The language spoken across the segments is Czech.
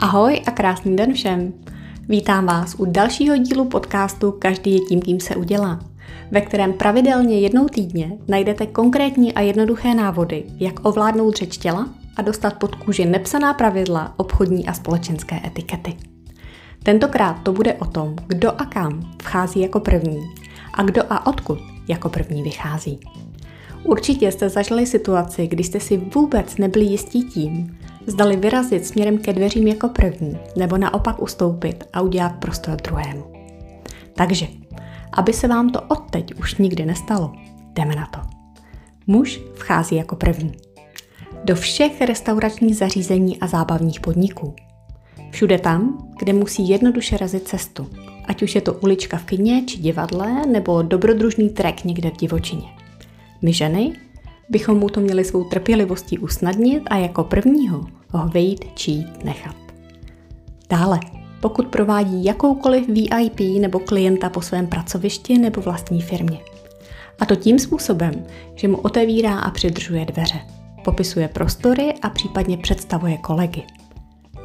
Ahoj a krásný den všem. Vítám vás u dalšího dílu podcastu Každý je tím, kým se udělá, ve kterém pravidelně jednou týdně najdete konkrétní a jednoduché návody, jak ovládnout řeč těla a dostat pod kůži nepsaná pravidla obchodní a společenské etikety. Tentokrát to bude o tom, kdo a kam vchází jako první a kdo a odkud jako první vychází. Určitě jste zažili situaci, kdy jste si vůbec nebyli jistí tím, zdali vyrazit směrem ke dveřím jako první, nebo naopak ustoupit a udělat prostor druhému. Takže, aby se vám to odteď už nikdy nestalo, jdeme na to. Muž vchází jako první. Do všech restauračních zařízení a zábavních podniků. Všude tam, kde musí jednoduše razit cestu, ať už je to ulička v kině či divadle, nebo dobrodružný trek někde v divočině. My ženy bychom mu to měli svou trpělivostí usnadnit a jako prvního ho vejít či nechat. Dále, pokud provádí jakoukoliv VIP nebo klienta po svém pracovišti nebo vlastní firmě. A to tím způsobem, že mu otevírá a přidržuje dveře, popisuje prostory a případně představuje kolegy.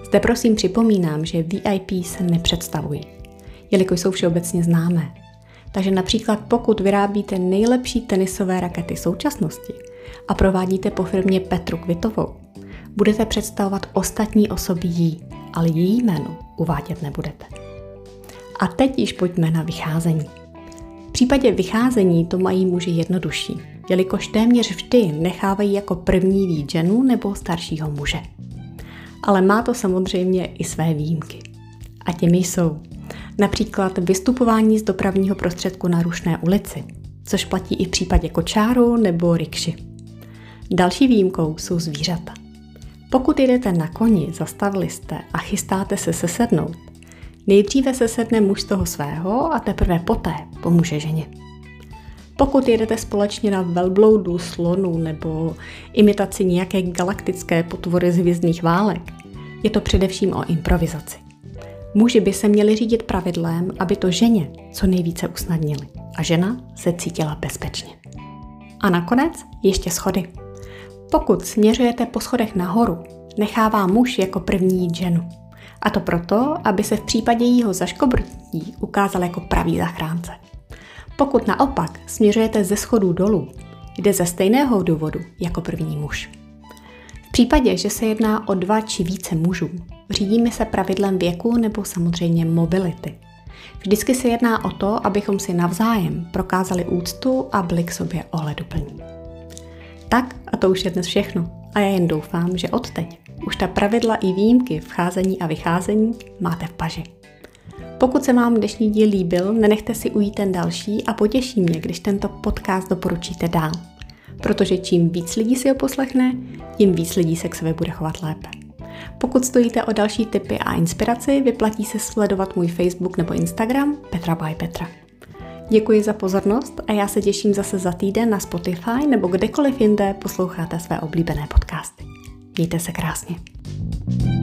Zde prosím připomínám, že VIP se nepředstavují, jelikož jsou všeobecně známé. Takže například pokud vyrábíte nejlepší tenisové rakety současnosti a provádíte po firmě Petru Kvitovou, budete představovat ostatní osoby jí, ale její jméno uvádět nebudete. A teď již pojďme na vycházení. V případě vycházení to mají muži jednodušší, jelikož téměř vždy nechávají jako první vít ženu nebo staršího muže. Ale má to samozřejmě i své výjimky. A těmi jsou například vystupování z dopravního prostředku na rušné ulici, což platí i v případě kočáru nebo rikši. Další výjimkou jsou zvířata. Pokud jedete na koni, zastavili jste a chystáte se sesednout, nejdříve se sedne muž z toho svého a teprve poté pomůže ženě. Pokud jedete společně na velbloudu, slonu nebo imitaci nějaké galaktické potvory z hvězdných válek, je to především o improvizaci. Muži by se měli řídit pravidlem, aby to ženě co nejvíce usnadnili a žena se cítila bezpečně. A nakonec ještě schody. Pokud směřujete po schodech nahoru, nechává muž jako první jít ženu. A to proto, aby se v případě jejího zaškobrtí ukázal jako pravý zachránce. Pokud naopak směřujete ze schodů dolů, jde ze stejného důvodu jako první muž. V případě, že se jedná o dva či více mužů, řídíme se pravidlem věku nebo samozřejmě mobility. Vždycky se jedná o to, abychom si navzájem prokázali úctu a byli k sobě ohleduplní. Tak a to už je dnes všechno. A já jen doufám, že odteď už ta pravidla i výjimky vcházení a vycházení máte v paži. Pokud se vám dnešní díl líbil, nenechte si ujít ten další a potěší mě, když tento podcast doporučíte dál. Protože čím víc lidí si ho poslechne, tím víc lidí se k sobě bude chovat lépe. Pokud stojíte o další tipy a inspiraci, vyplatí se sledovat můj Facebook nebo Instagram Petra by Petra. Děkuji za pozornost a já se těším zase za týden na Spotify nebo kdekoliv jinde posloucháte své oblíbené podcasty. Mějte se krásně. thank you